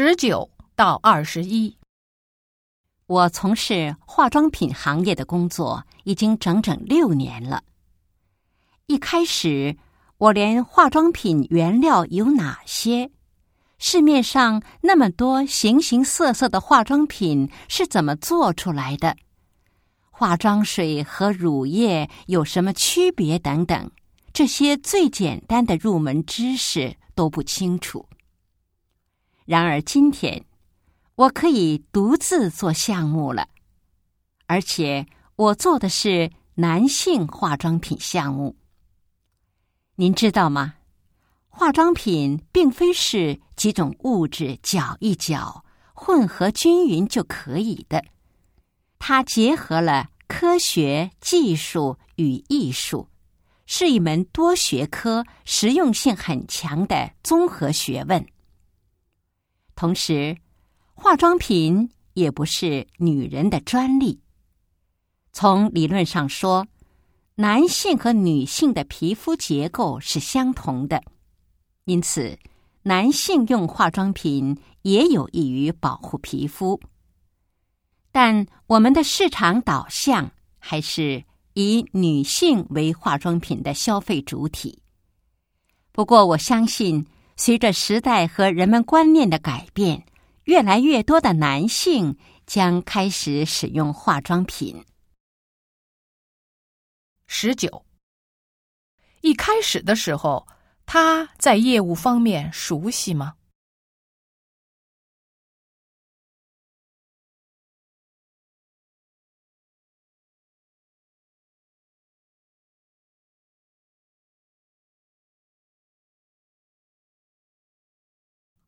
十九到二十一。我从事化妆品行业的工作已经整整六年了。一开始，我连化妆品原料有哪些，市面上那么多形形色色的化妆品是怎么做出来的，化妆水和乳液有什么区别等等，这些最简单的入门知识都不清楚。然而今天。我可以独自做项目了，而且我做的是男性化妆品项目。您知道吗？化妆品并非是几种物质搅一搅、混合均匀就可以的，它结合了科学技术与艺术，是一门多学科、实用性很强的综合学问。同时，化妆品也不是女人的专利。从理论上说，男性和女性的皮肤结构是相同的，因此男性用化妆品也有益于保护皮肤。但我们的市场导向还是以女性为化妆品的消费主体。不过，我相信随着时代和人们观念的改变。越来越多的男性将开始使用化妆品。十九，一开始的时候，他在业务方面熟悉吗？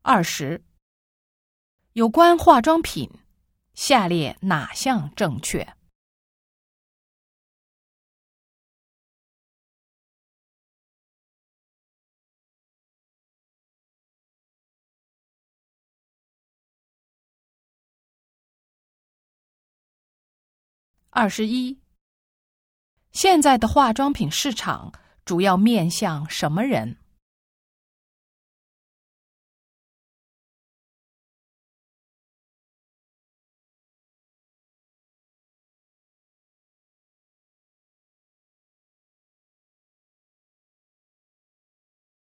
二十。有关化妆品，下列哪项正确？二十一。现在的化妆品市场主要面向什么人？